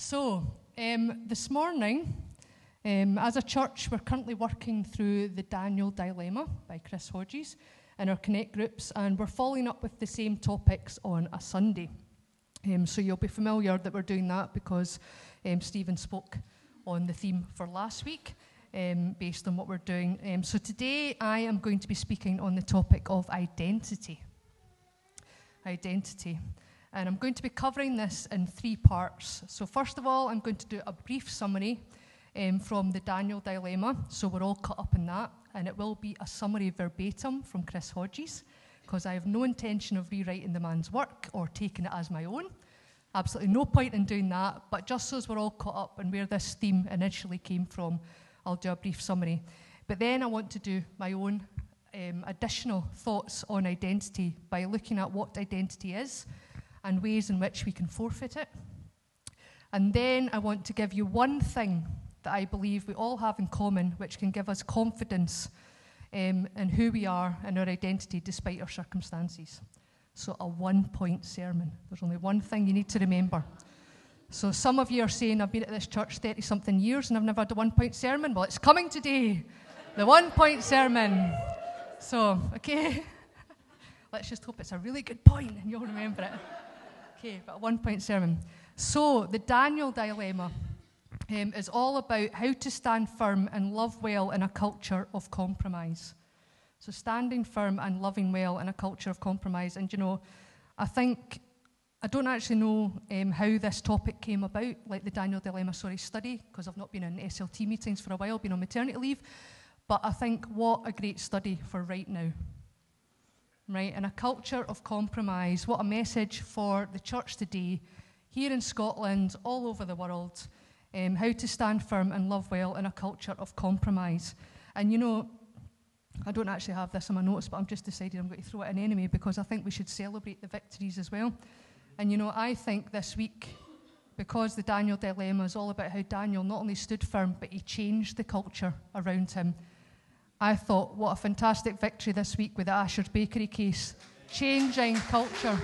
So, um, this morning, um, as a church, we're currently working through the Daniel Dilemma by Chris Hodges in our Connect groups, and we're following up with the same topics on a Sunday. Um, so, you'll be familiar that we're doing that because um, Stephen spoke on the theme for last week. Um, based on what we're doing. Um, so, today I am going to be speaking on the topic of identity. Identity. And I'm going to be covering this in three parts. So, first of all, I'm going to do a brief summary um, from the Daniel Dilemma. So, we're all caught up in that. And it will be a summary verbatim from Chris Hodges, because I have no intention of rewriting the man's work or taking it as my own. Absolutely no point in doing that. But just as we're all caught up and where this theme initially came from, I'll do a brief summary. But then I want to do my own um, additional thoughts on identity by looking at what identity is and ways in which we can forfeit it. And then I want to give you one thing that I believe we all have in common, which can give us confidence um, in who we are and our identity despite our circumstances. So, a one point sermon. There's only one thing you need to remember. So, some of you are saying, I've been at this church 30 something years and I've never had a one point sermon. Well, it's coming today. The one point sermon. So, okay. Let's just hope it's a really good point and you'll remember it. Okay, but a one point sermon. So, the Daniel dilemma um, is all about how to stand firm and love well in a culture of compromise. So, standing firm and loving well in a culture of compromise. And, you know, I think, I don't actually know um, how this topic came about, like the Daniel Dilemma, sorry, study, because I've not been in SLT meetings for a while, been on maternity leave. But I think what a great study for right now right? In a culture of compromise, what a message for the church today, here in Scotland, all over the world, um, how to stand firm and love well in a culture of compromise. And you know, I don't actually have this in my notes, but I'm just decided I'm going to throw it in anyway because I think we should celebrate the victories as well. And you know, I think this week, because the Daniel dilemma is all about how Daniel not only stood firm, but he changed the culture around him. I thought, what a fantastic victory this week with the Asher's Bakery case, changing culture.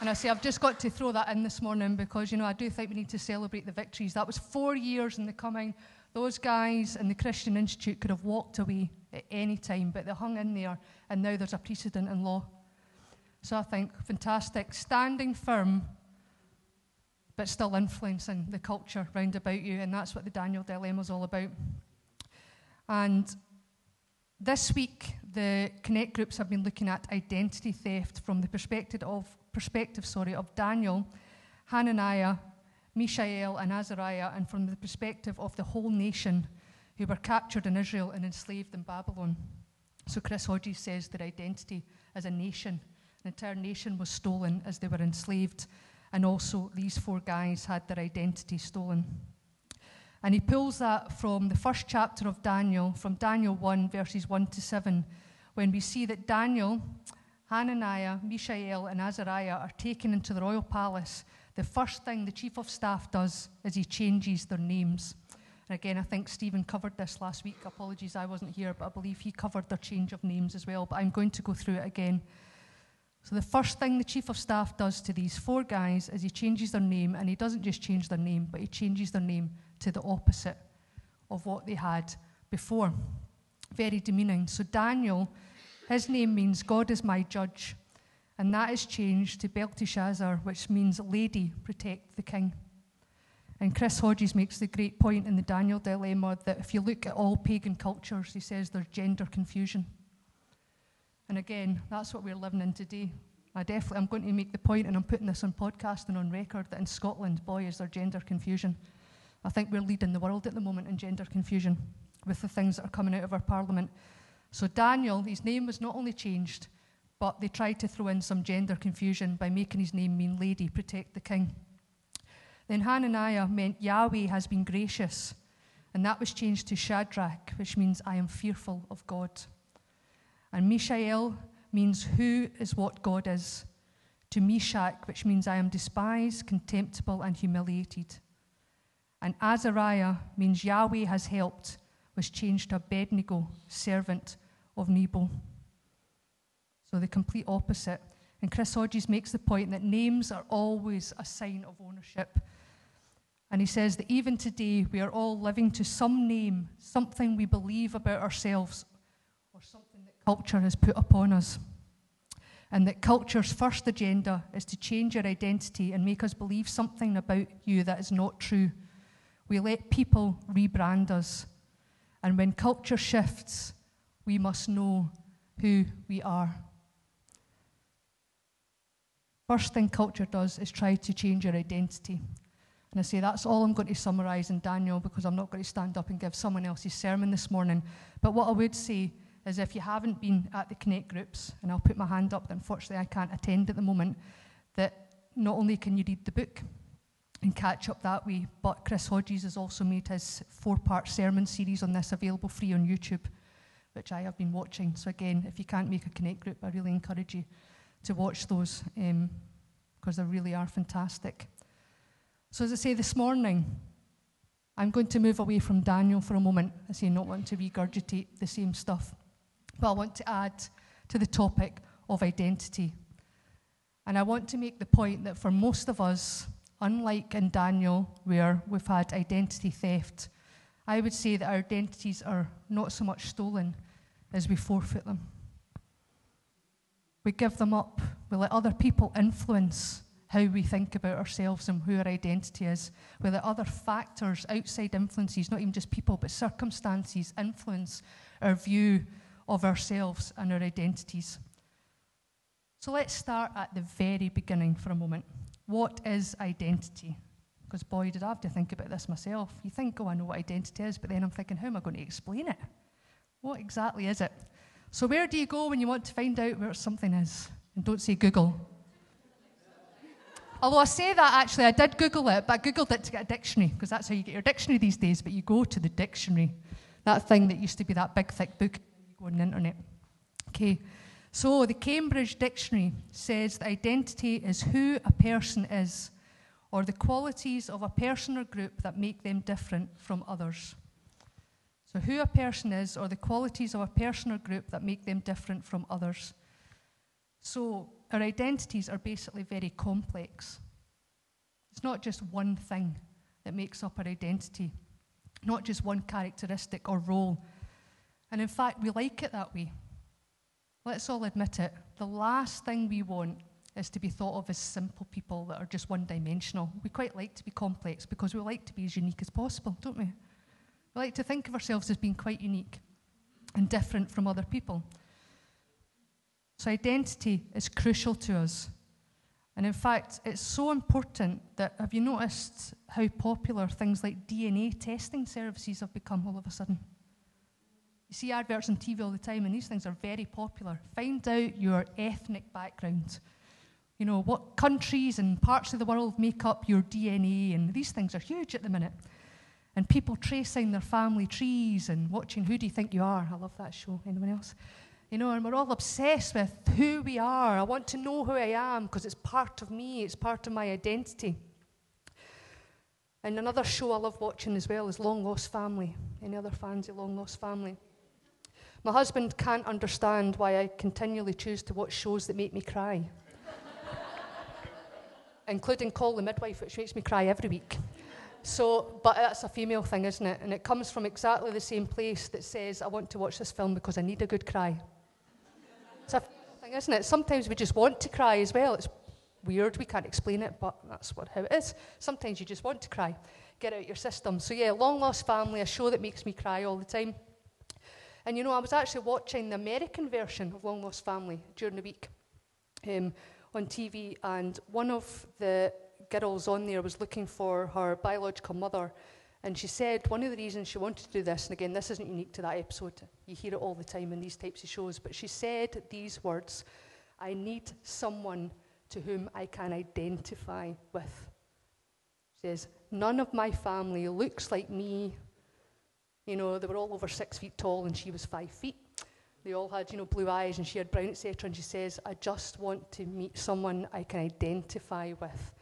And I say, I've just got to throw that in this morning because, you know, I do think we need to celebrate the victories. That was four years in the coming. Those guys in the Christian Institute could have walked away at any time, but they hung in there, and now there's a precedent in law. So I think, fantastic. Standing firm, but still influencing the culture round about you, and that's what the Daniel Dilemma is all about. And this week, the Connect groups have been looking at identity theft from the perspective of, perspective, sorry, of Daniel, Hananiah, Mishael, and Azariah, and from the perspective of the whole nation who were captured in Israel and enslaved in Babylon. So Chris Hodges says their identity as a nation, an entire nation was stolen as they were enslaved, and also these four guys had their identity stolen. And he pulls that from the first chapter of Daniel, from Daniel 1, verses 1 to 7, when we see that Daniel, Hananiah, Mishael, and Azariah are taken into the royal palace. The first thing the chief of staff does is he changes their names. And again, I think Stephen covered this last week. Apologies, I wasn't here, but I believe he covered their change of names as well. But I'm going to go through it again. So, the first thing the chief of staff does to these four guys is he changes their name, and he doesn't just change their name, but he changes their name to the opposite of what they had before. Very demeaning. So, Daniel, his name means God is my judge, and that is changed to Belteshazzar, which means lady, protect the king. And Chris Hodges makes the great point in the Daniel dilemma that if you look at all pagan cultures, he says there's gender confusion. And again, that's what we're living in today. I definitely, I'm going to make the point, and I'm putting this on podcast and on record, that in Scotland, boy, is there gender confusion. I think we're leading the world at the moment in gender confusion with the things that are coming out of our parliament. So, Daniel, his name was not only changed, but they tried to throw in some gender confusion by making his name mean lady, protect the king. Then Hananiah meant Yahweh has been gracious, and that was changed to Shadrach, which means I am fearful of God. And Mishael means who is what God is, to Meshach, which means I am despised, contemptible, and humiliated. And Azariah means Yahweh has helped, was changed to Abednego, servant of Nebo. So the complete opposite. And Chris Hodges makes the point that names are always a sign of ownership. And he says that even today, we are all living to some name, something we believe about ourselves, or something that culture has put upon us. And that culture's first agenda is to change your identity and make us believe something about you that is not true. We let people rebrand us. And when culture shifts, we must know who we are. First thing culture does is try to change your identity. And I say that's all I'm going to summarise in Daniel because I'm not going to stand up and give someone else's sermon this morning. But what I would say is if you haven't been at the Connect groups, and I'll put my hand up unfortunately I can't attend at the moment, that not only can you read the book and catch up that way, but Chris Hodges has also made his four part sermon series on this available free on YouTube, which I have been watching. So, again, if you can't make a Connect group, I really encourage you to watch those because um, they really are fantastic. So, as I say this morning, I'm going to move away from Daniel for a moment. I say not want to regurgitate the same stuff, but I want to add to the topic of identity. And I want to make the point that for most of us, unlike in Daniel, where we've had identity theft, I would say that our identities are not so much stolen as we forfeit them. We give them up. We let other people influence how we think about ourselves and who our identity is. We let other factors, outside influences, not even just people, but circumstances, influence our view of ourselves and our identities. So let's start at the very beginning for a moment. What is identity? Because, boy, did I have to think about this myself. You think, oh, I know what identity is, but then I'm thinking, how am I going to explain it? What exactly is it? So, where do you go when you want to find out where something is? And don't say Google. Although I say that actually, I did Google it, but I Googled it to get a dictionary, because that's how you get your dictionary these days. But you go to the dictionary, that thing that used to be that big, thick book, you go on the internet. Okay, so the Cambridge Dictionary says that identity is who a person is, or the qualities of a person or group that make them different from others. So, who a person is, or the qualities of a person or group that make them different from others. So, our identities are basically very complex. It's not just one thing that makes up our identity, not just one characteristic or role. And in fact, we like it that way. Let's all admit it. The last thing we want is to be thought of as simple people that are just one dimensional. We quite like to be complex because we like to be as unique as possible, don't we? We like to think of ourselves as being quite unique and different from other people. So, identity is crucial to us. And in fact, it's so important that have you noticed how popular things like DNA testing services have become all of a sudden? You see adverts on TV all the time, and these things are very popular. Find out your ethnic background. You know, what countries and parts of the world make up your DNA, and these things are huge at the minute. And people tracing their family trees and watching Who Do You Think You Are? I love that show. Anyone else? You know, and we're all obsessed with who we are. I want to know who I am because it's part of me, it's part of my identity. And another show I love watching as well is Long Lost Family. Any other fans of Long Lost Family? My husband can't understand why I continually choose to watch shows that make me cry, including Call the Midwife, which makes me cry every week. So, but that's a female thing, isn't it? And it comes from exactly the same place that says, I want to watch this film because I need a good cry. It's a thing, isn't it? Sometimes we just want to cry as well. It's weird, we can't explain it, but that's what how it is. Sometimes you just want to cry, get out your system. So yeah, Long Lost Family, a show that makes me cry all the time. And you know, I was actually watching the American version of Long Lost Family during the week um, on TV, and one of the girls on there was looking for her biological mother, and she said one of the reasons she wanted to do this, and again, this isn't unique to that episode, you hear it all the time in these types of shows, but she said these words I need someone to whom I can identify with. She says, None of my family looks like me. You know, they were all over six feet tall, and she was five feet. They all had, you know, blue eyes, and she had brown, etc. And she says, I just want to meet someone I can identify with.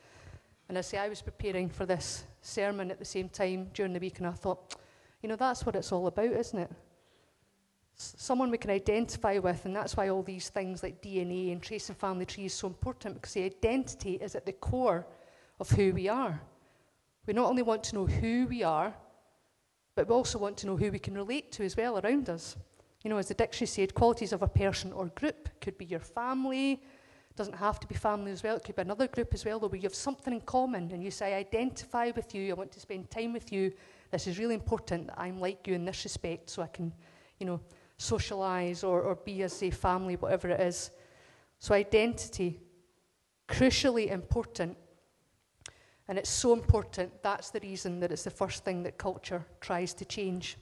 And I say, I was preparing for this sermon at the same time during the week, and I thought, you know, that's what it's all about, isn't it? someone we can identify with, and that's why all these things like DNA and tracing family trees is so important because the identity is at the core of who we are. We not only want to know who we are, but we also want to know who we can relate to as well around us. You know, as the dictionary said, qualities of a person or group could be your family, doesn't have to be family as well, it could be another group as well, though, you have something in common and you say, I identify with you, I want to spend time with you. This is really important that I'm like you in this respect so I can, you know, socialize or, or be as a family, whatever it is. So, identity, crucially important. And it's so important, that's the reason that it's the first thing that culture tries to change.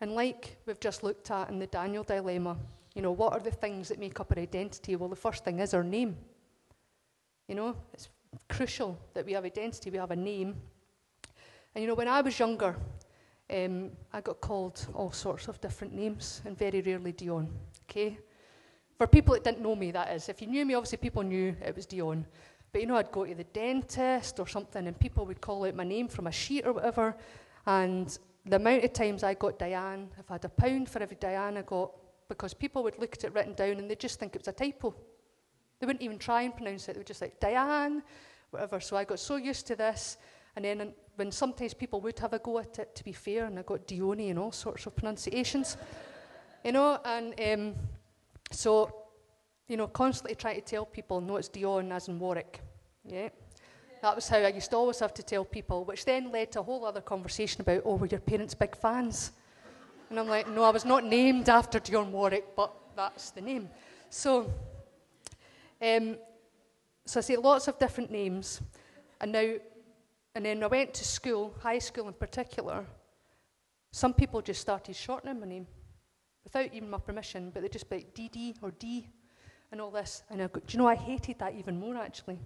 And like we've just looked at in the Daniel dilemma, you know, what are the things that make up our identity? Well, the first thing is our name. You know, it's crucial that we have identity, we have a name. And you know, when I was younger, um, I got called all sorts of different names, and very rarely Dion. Okay? For people that didn't know me, that is. If you knew me, obviously people knew it was Dion. But you know, I'd go to the dentist or something, and people would call out my name from a sheet or whatever. And the amount of times I got Diane, if I had a pound for every Diane I got, because people would look at it written down and they'd just think it was a typo. They wouldn't even try and pronounce it. They would just like, Diane, whatever. So I got so used to this. And then when sometimes people would have a go at it, to be fair, and I got Dione and all sorts of pronunciations, you know, and um, so, you know, constantly trying to tell people, no, it's Dion as in Warwick, yeah. That was how I used to always have to tell people, which then led to a whole other conversation about, oh, were your parents big fans? And I'm like, no, I was not named after Dionne Warwick, but that's the name. So, um, so I say lots of different names. And now and then I went to school, high school in particular. Some people just started shortening my name without even my permission, but they just like DD or D and all this. And I go, do you know, I hated that even more actually.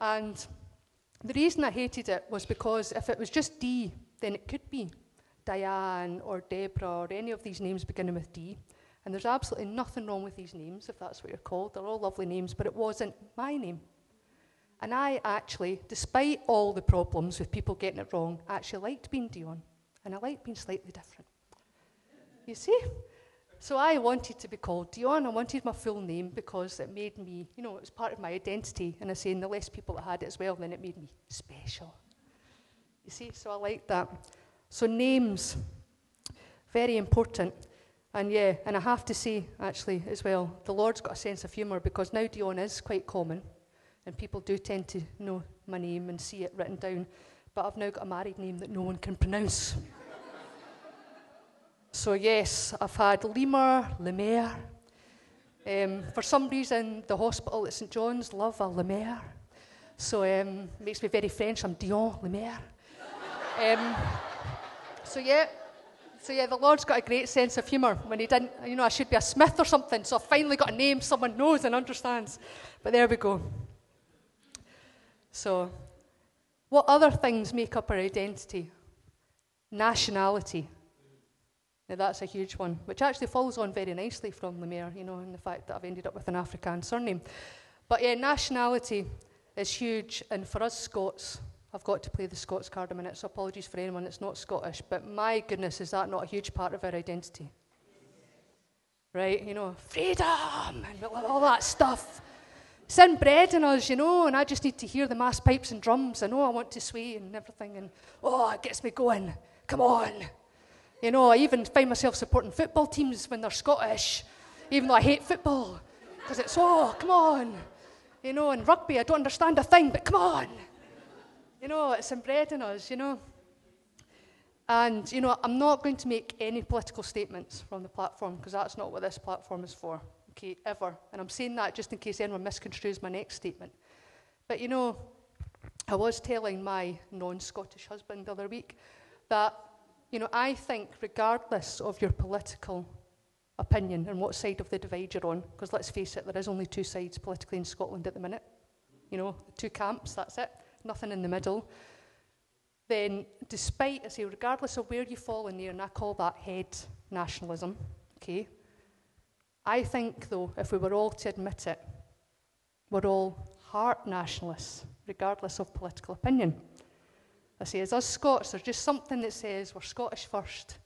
And the reason I hated it was because if it was just D, then it could be Diane or Deborah or any of these names beginning with D. And there's absolutely nothing wrong with these names, if that's what you're called. They're all lovely names, but it wasn't my name. And I actually, despite all the problems with people getting it wrong, actually liked being Dion. And I liked being slightly different. You see? So I wanted to be called Dion. I wanted my full name because it made me, you know, it was part of my identity. And I say, and the less people that had it as well, then it made me special. You see? So I liked that. So names, very important. And yeah, and I have to say, actually, as well, the Lord's got a sense of humour because now Dion is quite common. And people do tend to know my name and see it written down. But I've now got a married name that no one can pronounce. So, yes, I've had Lemur, Lemaire. Um, for some reason, the hospital at St John's love a Lemaire. So, um, makes me very French. I'm Dion Lemaire. um, so, yeah. So yeah, the Lord's got a great sense of humour. When he didn't, you know, I should be a Smith or something. So I finally got a name someone knows and understands. But there we go. So, what other things make up our identity? Nationality. Now, that's a huge one, which actually follows on very nicely from Lemaire, you know, and the fact that I've ended up with an African surname. But yeah, nationality is huge, and for us Scots, I've got to play the Scots card a minute, so apologies for anyone that's not Scottish, but my goodness, is that not a huge part of our identity? Right, you know, freedom and all that stuff. It's inbred in us, you know, and I just need to hear the mass pipes and drums. I know I want to sway and everything, and oh, it gets me going. Come on. You know, I even find myself supporting football teams when they're Scottish, even though I hate football, because it's, oh, come on. You know, in rugby, I don't understand a thing, but come on. You know, it's inbred in us, you know. And, you know, I'm not going to make any political statements from the platform because that's not what this platform is for okay, ever. And I'm saying that just in case anyone misconstrues my next statement. But you know, I was telling my non Scottish husband the other week that, you know, I think regardless of your political opinion and what side of the divide you're on, because let's face it, there is only two sides politically in Scotland at the minute. You know, two camps, that's it, nothing in the middle. Then, despite, I say, regardless of where you fall in there, and I call that head nationalism, okay, I think, though, if we were all to admit it, we're all heart nationalists, regardless of political opinion. I say, as us Scots, there's just something that says we're Scottish first.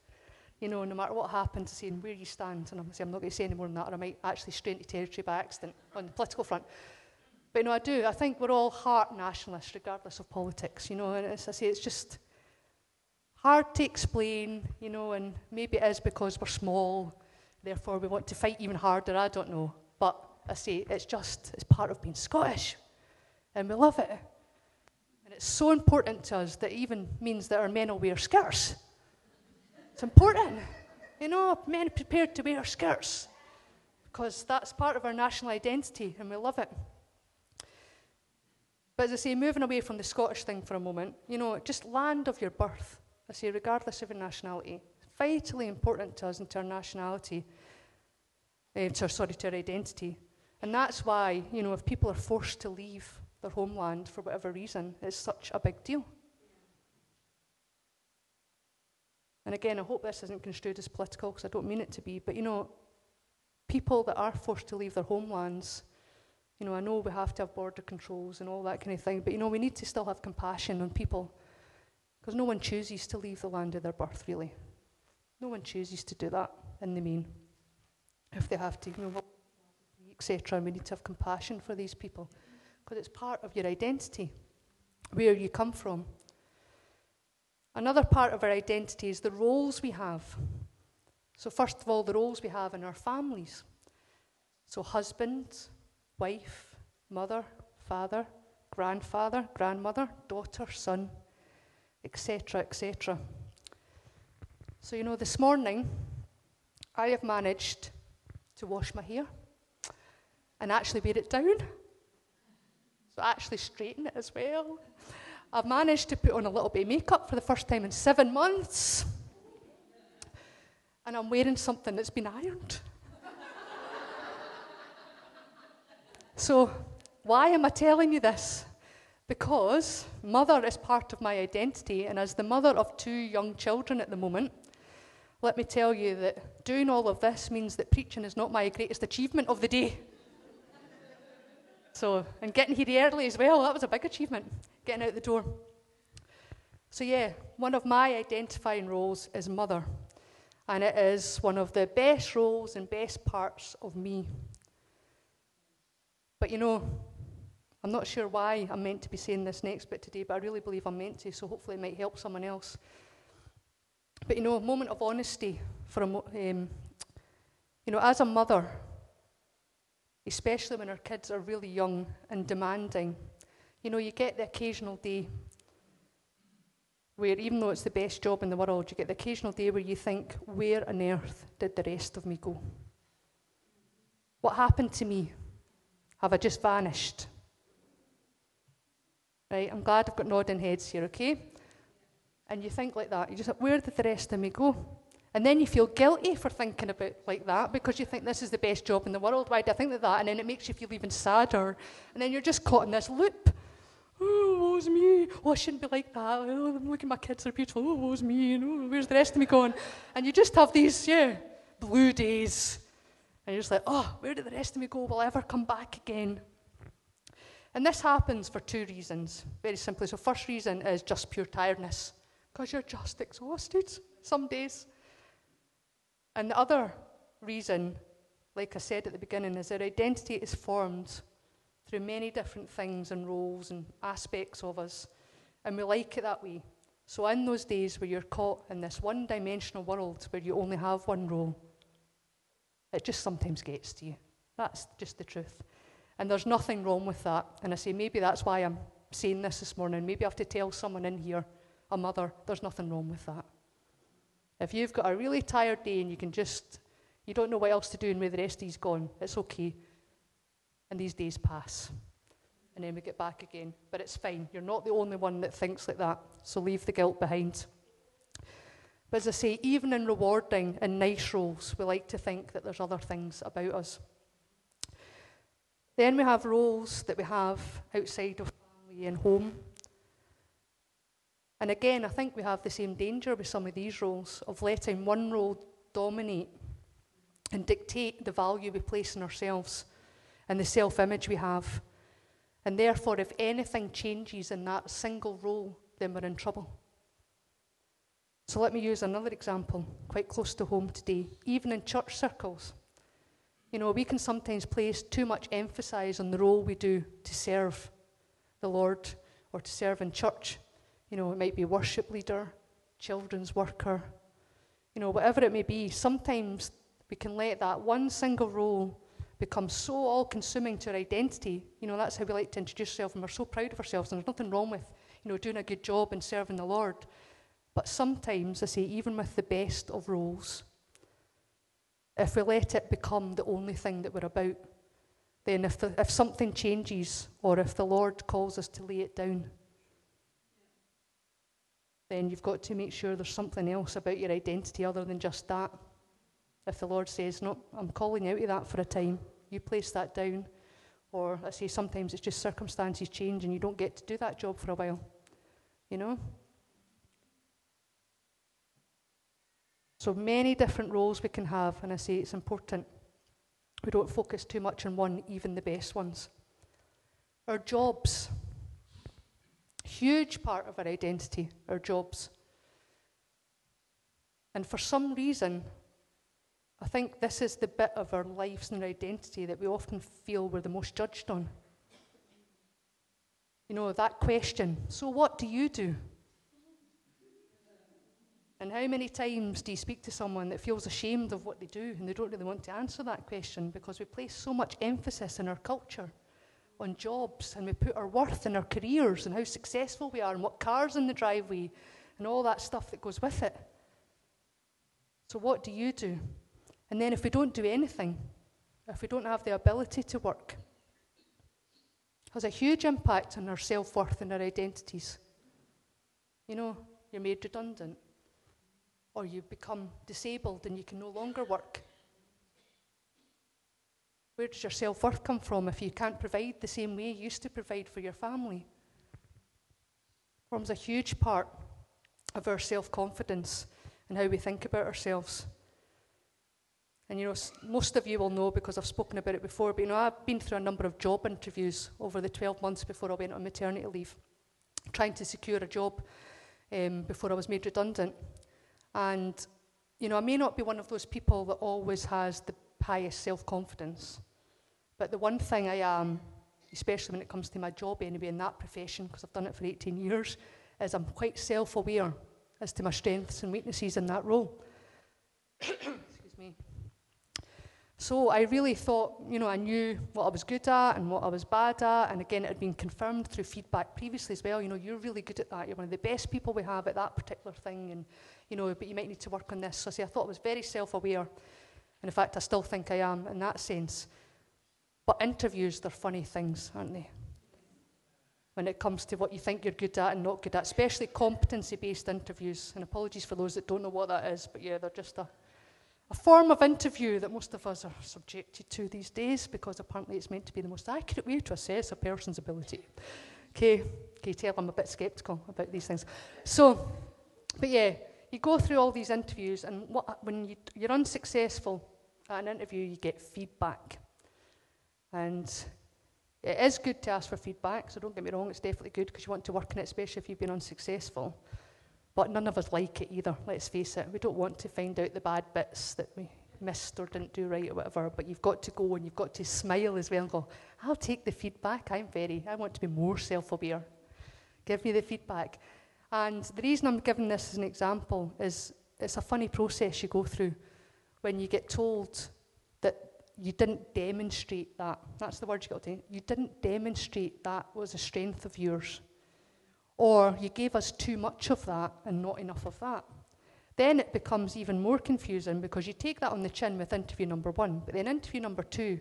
You know, no matter what happens, saying where you stand, and I'm, I'm not going to say any more than that, or I might actually stray into territory by accident on the political front. But you know, I do. I think we're all heart nationalists, regardless of politics. You know, and as I say, it's just hard to explain. You know, and maybe it is because we're small, therefore we want to fight even harder. I don't know, but I say it's just it's part of being Scottish, and we love it. And it's so important to us that even means that our men will wear skirts. It's important. You know, men prepared to wear skirts because that's part of our national identity and we love it. But as I say, moving away from the Scottish thing for a moment, you know, just land of your birth, I say, regardless of your nationality, vitally important to us and to our nationality, eh, to sorry, to our identity. And that's why, you know, if people are forced to leave their homeland for whatever reason, it's such a big deal. And again, I hope this isn't construed as political because I don't mean it to be, but you know, people that are forced to leave their homelands, you know, I know we have to have border controls and all that kind of thing, but you know, we need to still have compassion on people because no one chooses to leave the land of their birth, really. No one chooses to do that in the main. If they have to, you know, etc. We need to have compassion for these people because it's part of your identity, where you come from. Another part of our identity is the roles we have. So, first of all, the roles we have in our families. So, husband, wife, mother, father, grandfather, grandmother, daughter, son, etc., etc. So, you know, this morning I have managed to wash my hair and actually wear it down. So, actually straighten it as well. I've managed to put on a little bit of makeup for the first time in seven months. And I'm wearing something that's been ironed. so, why am I telling you this? Because mother is part of my identity, and as the mother of two young children at the moment, let me tell you that doing all of this means that preaching is not my greatest achievement of the day. So, and getting here early as well, that was a big achievement, getting out the door. So, yeah, one of my identifying roles is mother. And it is one of the best roles and best parts of me. But you know, I'm not sure why I'm meant to be saying this next bit today, but I really believe I'm meant to, so hopefully it might help someone else. But you know, a moment of honesty for a mo- um, you know, as a mother, especially when our kids are really young and demanding. You know, you get the occasional day where, even though it's the best job in the world, you get the occasional day where you think, where on earth did the rest of me go? What happened to me? Have I just vanished? Right, I'm glad I've got nodding heads here, okay? And you think like that. You just, where did the rest of me go? And then you feel guilty for thinking about like that because you think this is the best job in the world. Why do I think like that? And then it makes you feel even sadder. And then you're just caught in this loop. Oh, woe's me. Oh, I shouldn't be like that. Oh, look at my kids, they're beautiful. Oh, woe's me. And oh, where's the rest of me going? And you just have these, yeah, blue days. And you're just like, oh, where did the rest of me go? Will I ever come back again? And this happens for two reasons, very simply. So, first reason is just pure tiredness, because you're just exhausted some days. And the other reason, like I said at the beginning, is that identity is formed through many different things and roles and aspects of us. And we like it that way. So, in those days where you're caught in this one dimensional world where you only have one role, it just sometimes gets to you. That's just the truth. And there's nothing wrong with that. And I say, maybe that's why I'm saying this this morning. Maybe I have to tell someone in here, a mother, there's nothing wrong with that. If you've got a really tired day and you can just, you don't know what else to do and where the rest you's gone, it's okay. And these days pass. And then we get back again. But it's fine. You're not the only one that thinks like that. So leave the guilt behind. But as I say, even in rewarding and nice roles, we like to think that there's other things about us. Then we have roles that we have outside of family and home. And again, I think we have the same danger with some of these roles of letting one role dominate and dictate the value we place in ourselves and the self image we have. And therefore, if anything changes in that single role, then we're in trouble. So let me use another example, quite close to home today, even in church circles. You know, we can sometimes place too much emphasis on the role we do to serve the Lord or to serve in church. You know, it might be worship leader, children's worker, you know, whatever it may be. Sometimes we can let that one single role become so all consuming to our identity. You know, that's how we like to introduce ourselves, and we're so proud of ourselves, and there's nothing wrong with, you know, doing a good job and serving the Lord. But sometimes, I say, even with the best of roles, if we let it become the only thing that we're about, then if, the, if something changes or if the Lord calls us to lay it down, then you've got to make sure there's something else about your identity other than just that. If the Lord says, No, I'm calling out of that for a time, you place that down. Or I say sometimes it's just circumstances change and you don't get to do that job for a while. You know? So many different roles we can have, and I say it's important we don't focus too much on one, even the best ones. Our jobs, huge part of our identity, our jobs. And for some reason, I think this is the bit of our lives and our identity that we often feel we're the most judged on. You know, that question so what do you do? And how many times do you speak to someone that feels ashamed of what they do and they don't really want to answer that question because we place so much emphasis in our culture on jobs and we put our worth in our careers and how successful we are and what cars in the driveway and all that stuff that goes with it. So, what do you do? And then, if we don't do anything, if we don't have the ability to work, has a huge impact on our self worth and our identities. You know, you're made redundant or you become disabled and you can no longer work. Where does your self worth come from if you can't provide the same way you used to provide for your family? Forms a huge part of our self confidence and how we think about ourselves. And you know, most of you will know because I've spoken about it before, but you know, I've been through a number of job interviews over the 12 months before I went on maternity leave, trying to secure a job um, before I was made redundant. And, you know, I may not be one of those people that always has the highest self confidence, but the one thing I am, especially when it comes to my job anyway in that profession, because I've done it for 18 years, is I'm quite self aware as to my strengths and weaknesses in that role. Excuse me. So I really thought, you know, I knew what I was good at and what I was bad at. And again, it had been confirmed through feedback previously as well. You know, you're really good at that. You're one of the best people we have at that particular thing. And, you know, but you might need to work on this. So I, I thought I was very self aware. And in fact, I still think I am in that sense. But interviews, they're funny things, aren't they? When it comes to what you think you're good at and not good at, especially competency based interviews. And apologies for those that don't know what that is, but yeah, they're just a a form of interview that most of us are subjected to these days because apparently it's meant to be the most accurate way to assess a person's ability. Okay, okay, tell I'm a bit skeptical about these things. So, but yeah, you go through all these interviews, and what, when you, you're unsuccessful at an interview, you get feedback. And it is good to ask for feedback, so don't get me wrong, it's definitely good because you want to work on it, especially if you've been unsuccessful. But none of us like it either, let's face it. We don't want to find out the bad bits that we missed or didn't do right or whatever, but you've got to go and you've got to smile as well and go, I'll take the feedback. I'm very, I want to be more self aware. Give me the feedback. And the reason I'm giving this as an example is it's a funny process you go through when you get told you didn't demonstrate that. That's the word you got to. You didn't demonstrate that was a strength of yours. Or you gave us too much of that and not enough of that. Then it becomes even more confusing because you take that on the chin with interview number one, but then interview number two,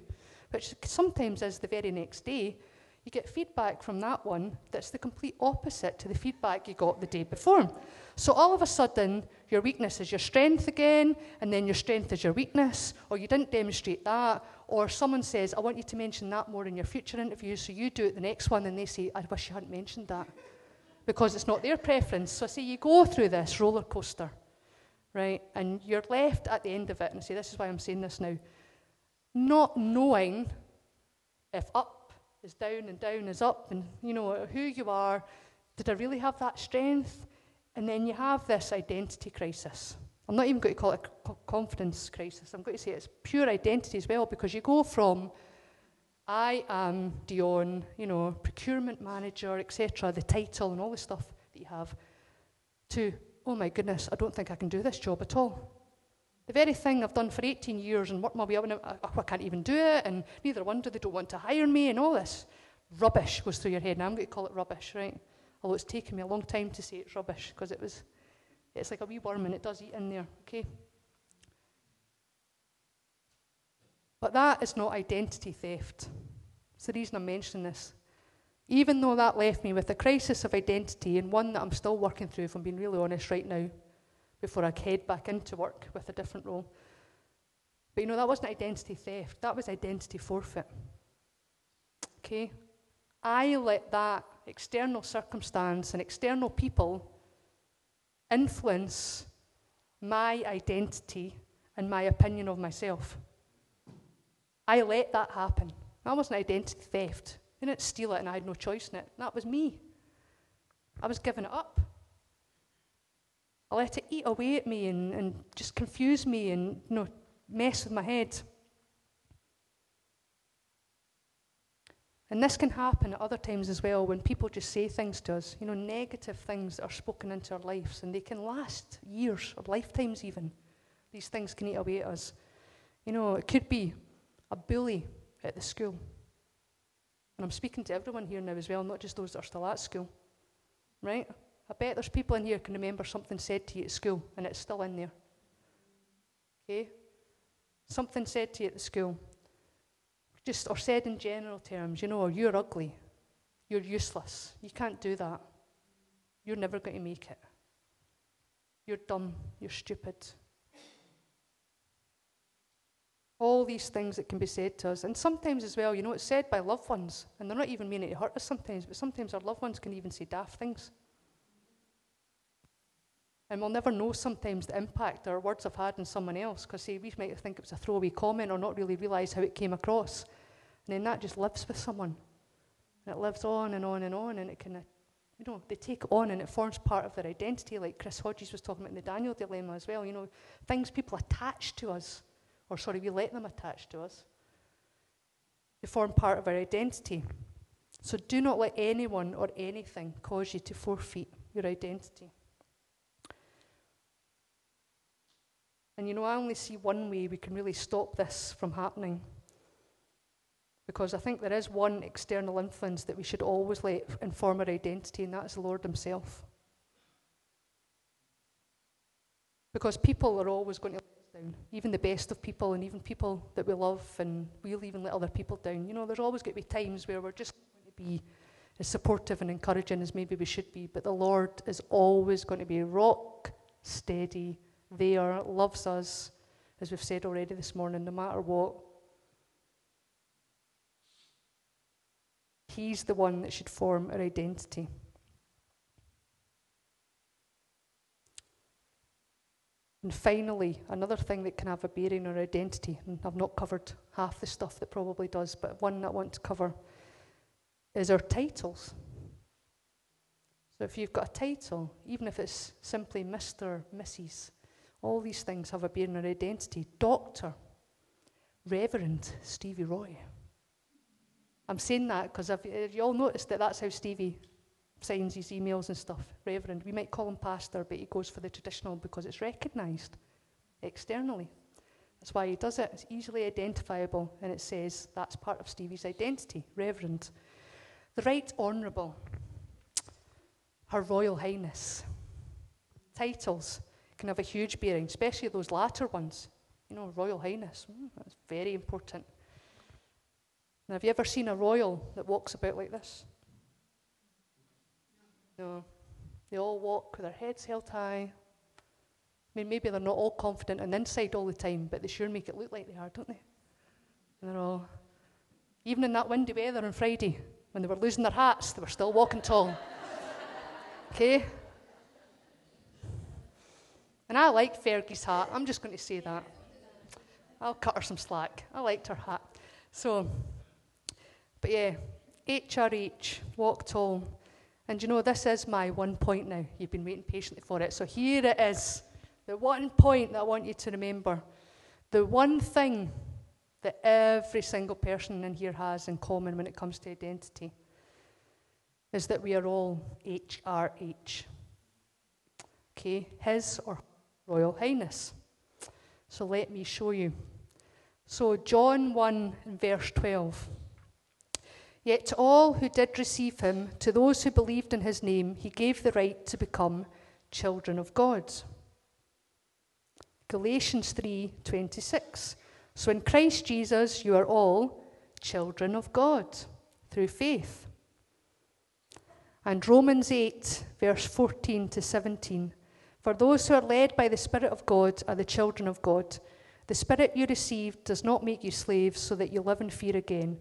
which sometimes is the very next day, you get feedback from that one that's the complete opposite to the feedback you got the day before. So all of a sudden, your weakness is your strength again, and then your strength is your weakness, or you didn't demonstrate that, or someone says, I want you to mention that more in your future interviews, so you do it the next one, and they say, I wish you hadn't mentioned that because it's not their preference. So I say you go through this roller coaster, right? And you're left at the end of it, and say, this is why I'm saying this now, not knowing if up is down and down is up, and you know who you are. Did I really have that strength? And then you have this identity crisis. I'm not even going to call it a confidence crisis. I'm going to say it's pure identity as well because you go from I am Dion, you know, procurement manager, etc., the title and all the stuff that you have, to, oh my goodness, I don't think I can do this job at all. The very thing I've done for 18 years and worked my way up, and I, I can't even do it, and neither wonder they don't want to hire me, and all this rubbish goes through your head. And I'm going to call it rubbish, right? Although it's taken me a long time to say it's rubbish because it was, it's like a wee worm and it does eat in there, okay? But that is not identity theft. It's the reason I'm mentioning this. Even though that left me with a crisis of identity and one that I'm still working through, if I'm being really honest right now, before I head back into work with a different role. But you know, that wasn't identity theft, that was identity forfeit. Okay? I let that external circumstance and external people influence my identity and my opinion of myself. I let that happen. That wasn't identity theft. I didn't steal it and I had no choice in it. That was me. I was giving it up. I let it eat away at me and, and just confuse me and you know, mess with my head. And this can happen at other times as well when people just say things to us, you know, negative things that are spoken into our lives, and they can last years or lifetimes even. These things can eat away at us. You know, it could be a bully at the school. And I'm speaking to everyone here now as well, not just those that are still at school. Right? I bet there's people in here can remember something said to you at school and it's still in there. Okay? Something said to you at the school just or said in general terms, you know, you're ugly, you're useless, you can't do that, you're never going to make it, you're dumb, you're stupid. All these things that can be said to us, and sometimes as well, you know, it's said by loved ones, and they're not even meaning to hurt us sometimes, but sometimes our loved ones can even say daft things. And we'll never know sometimes the impact our words have had on someone else because, say, we might think it was a throwaway comment or not really realise how it came across. And then that just lives with someone. And it lives on and on and on, and it can, you know, they take on and it forms part of their identity, like Chris Hodges was talking about in the Daniel dilemma as well. You know, things people attach to us, or sorry, we let them attach to us, they form part of our identity. So do not let anyone or anything cause you to forfeit your identity. And you know, I only see one way we can really stop this from happening. Because I think there is one external influence that we should always let inform our identity, and that is the Lord Himself. Because people are always going to let us down, even the best of people, and even people that we love, and we'll even let other people down. You know, there's always going to be times where we're just going to be as supportive and encouraging as maybe we should be, but the Lord is always going to be rock steady there, loves us, as we've said already this morning, no matter what. He's the one that should form our identity. And finally, another thing that can have a bearing on identity, and I've not covered half the stuff that probably does, but one that I want to cover is our titles. So if you've got a title, even if it's simply Mr., Mrs., all these things have a bearing on identity. Doctor, Reverend Stevie Roy. I'm saying that because have you all noticed that that's how Stevie signs his emails and stuff? Reverend. We might call him pastor, but he goes for the traditional because it's recognised externally. That's why he does it. It's easily identifiable, and it says that's part of Stevie's identity. Reverend. The Right Honourable, Her Royal Highness. Titles can have a huge bearing, especially those latter ones. You know, Royal Highness, mm, that's very important. Now, have you ever seen a royal that walks about like this? No. They all walk with their heads held high. I mean, maybe they're not all confident and inside all the time, but they sure make it look like they are, don't they? And they're all, even in that windy weather on Friday, when they were losing their hats, they were still walking tall. okay? And I liked Fergie's hat. I'm just going to say that. I'll cut her some slack. I liked her hat. So, but yeah, HRH, walk tall. And you know, this is my one point now. You've been waiting patiently for it. So here it is. The one point that I want you to remember. The one thing that every single person in here has in common when it comes to identity is that we are all HRH. Okay, His or Royal Highness. So let me show you. So, John 1 verse 12. Yet to all who did receive him, to those who believed in his name, he gave the right to become children of God. Galatians 3:26. So in Christ Jesus you are all children of God through faith. And Romans 8 verse 14 to 17. For those who are led by the Spirit of God are the children of God. The Spirit you received does not make you slaves so that you live in fear again.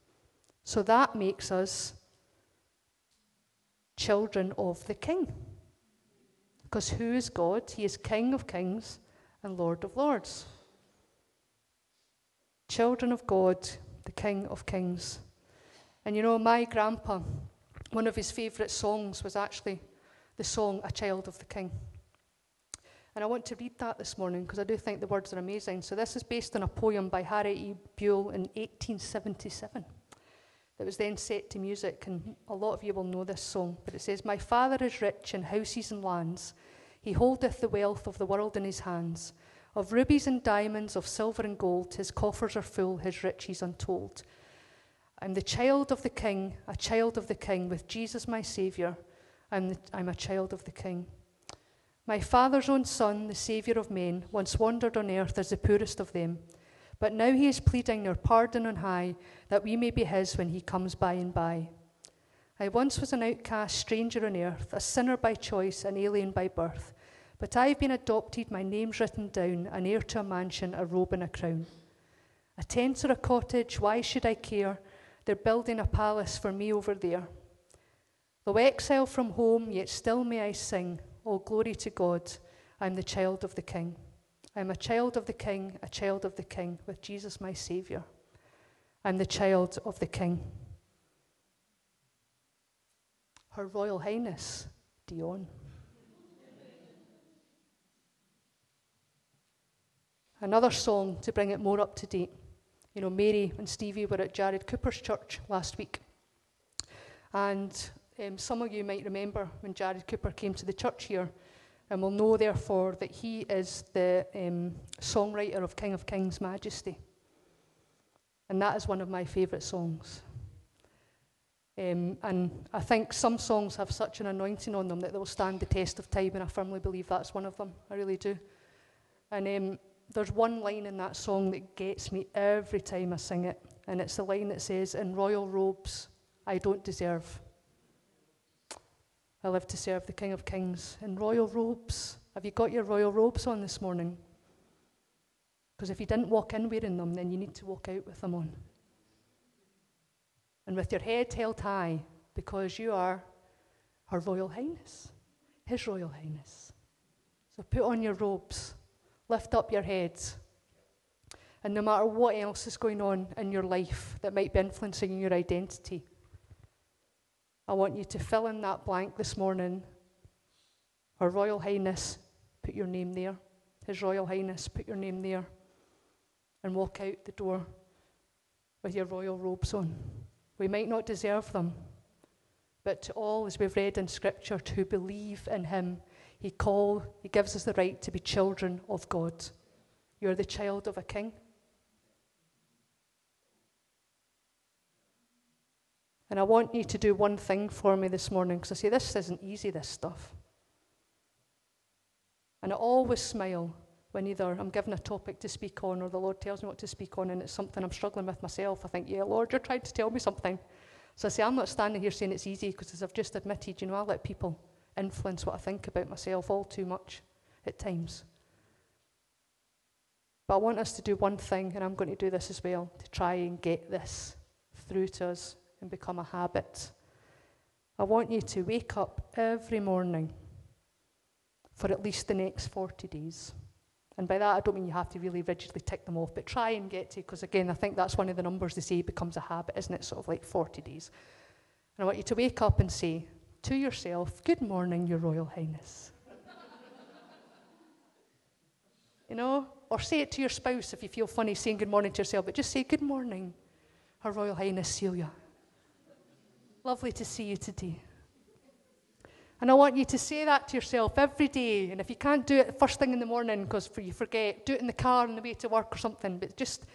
So that makes us children of the King. Because who is God? He is King of kings and Lord of lords. Children of God, the King of kings. And you know, my grandpa, one of his favourite songs was actually the song A Child of the King. And I want to read that this morning because I do think the words are amazing. So, this is based on a poem by Harry E. Buell in 1877 that was then set to music. And a lot of you will know this song. But it says, My father is rich in houses and lands. He holdeth the wealth of the world in his hands. Of rubies and diamonds, of silver and gold, his coffers are full, his riches untold. I'm the child of the king, a child of the king, with Jesus my Saviour. I'm, I'm a child of the king. My father's own son, the Saviour of men, once wandered on earth as the poorest of them. But now he is pleading our pardon on high, that we may be his when he comes by and by. I once was an outcast, stranger on earth, a sinner by choice, an alien by birth. But I've been adopted, my name's written down, an heir to a mansion, a robe and a crown. A tent or a cottage, why should I care? They're building a palace for me over there. Though exiled from home, yet still may I sing all glory to God. I'm the child of the King. I'm a child of the King, a child of the King, with Jesus my Saviour. I'm the child of the King. Her Royal Highness, Dion. Another song to bring it more up to date. You know, Mary and Stevie were at Jarrod Cooper's church last week. And um, some of you might remember when Jarrod Cooper came to the church here, and we'll know, therefore, that he is the um, songwriter of King of Kings' Majesty. And that is one of my favourite songs. Um, and I think some songs have such an anointing on them that they'll stand the test of time, and I firmly believe that's one of them. I really do. And um, there's one line in that song that gets me every time I sing it, and it's the line that says, In royal robes I don't deserve. I live to serve the King of Kings in royal robes. Have you got your royal robes on this morning? Because if you didn't walk in wearing them, then you need to walk out with them on. And with your head held high, because you are Her Royal Highness, His Royal Highness. So put on your robes, lift up your heads, and no matter what else is going on in your life that might be influencing your identity, I want you to fill in that blank this morning. Her Royal Highness, put your name there. His Royal Highness, put your name there. And walk out the door with your royal robes on. We might not deserve them, but to all, as we've read in Scripture, who believe in Him, He call, He gives us the right to be children of God. You're the child of a king. And I want you to do one thing for me this morning because I say this isn't easy, this stuff. And I always smile when either I'm given a topic to speak on or the Lord tells me what to speak on and it's something I'm struggling with myself. I think, yeah, Lord, you're trying to tell me something. So I say, I'm not standing here saying it's easy because as I've just admitted, you know, I let people influence what I think about myself all too much at times. But I want us to do one thing, and I'm going to do this as well, to try and get this through to us and become a habit. I want you to wake up every morning for at least the next 40 days. And by that, I don't mean you have to really rigidly tick them off, but try and get to, because again, I think that's one of the numbers they say becomes a habit, isn't it? Sort of like 40 days. And I want you to wake up and say to yourself, Good morning, Your Royal Highness. you know? Or say it to your spouse if you feel funny saying good morning to yourself, but just say, Good morning, Her Royal Highness Celia. Lovely to see you today. And I want you to say that to yourself every day. And if you can't do it first thing in the morning because you forget, do it in the car on the way to work or something. But just,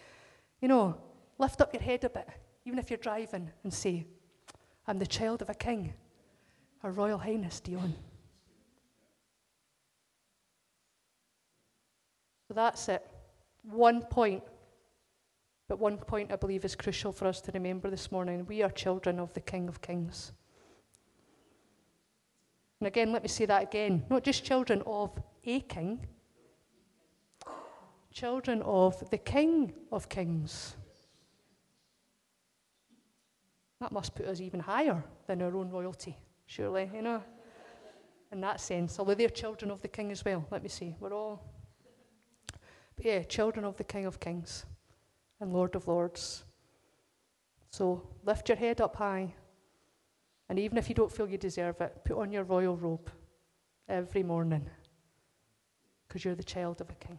you know, lift up your head a bit, even if you're driving, and say, I'm the child of a king, Her Royal Highness Dion. So that's it. One point but one point I believe is crucial for us to remember this morning we are children of the King of Kings. And again, let me say that again not just children of a king, children of the King of Kings. That must put us even higher than our own royalty, surely, you know, in that sense. Although they're children of the King as well, let me see. We're all, but yeah, children of the King of Kings and Lord of Lords. So lift your head up high, and even if you don't feel you deserve it, put on your royal robe every morning because you're the child of a king.